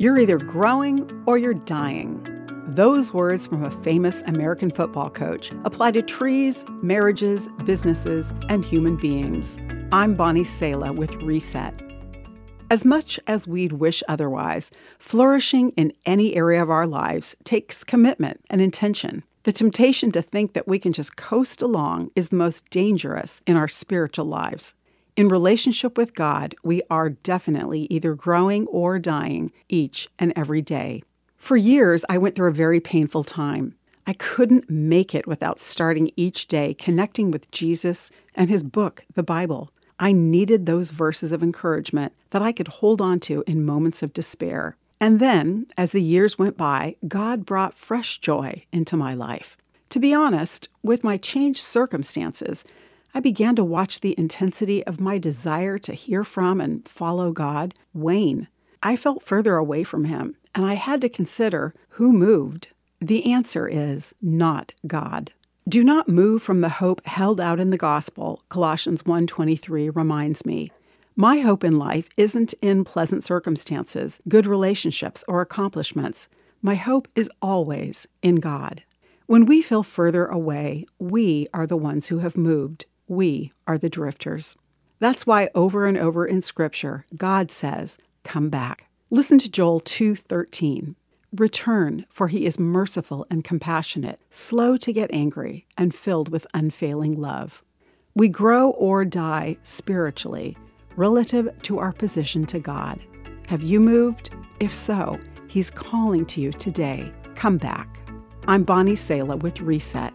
You're either growing or you're dying. Those words from a famous American football coach apply to trees, marriages, businesses, and human beings. I'm Bonnie Sala with Reset. As much as we'd wish otherwise, flourishing in any area of our lives takes commitment and intention. The temptation to think that we can just coast along is the most dangerous in our spiritual lives. In relationship with God, we are definitely either growing or dying each and every day. For years, I went through a very painful time. I couldn't make it without starting each day connecting with Jesus and his book, the Bible. I needed those verses of encouragement that I could hold on to in moments of despair. And then, as the years went by, God brought fresh joy into my life. To be honest, with my changed circumstances, I began to watch the intensity of my desire to hear from and follow God wane. I felt further away from Him, and I had to consider who moved. The answer is not God. Do not move from the hope held out in the gospel, Colossians 1:23 reminds me. My hope in life isn't in pleasant circumstances, good relationships, or accomplishments. My hope is always in God. When we feel further away, we are the ones who have moved. We are the drifters. That's why over and over in scripture, God says, "Come back." Listen to Joel 2:13. Return, for he is merciful and compassionate, slow to get angry, and filled with unfailing love. We grow or die spiritually relative to our position to God. Have you moved? If so, he's calling to you today. Come back. I'm Bonnie Sala with Reset.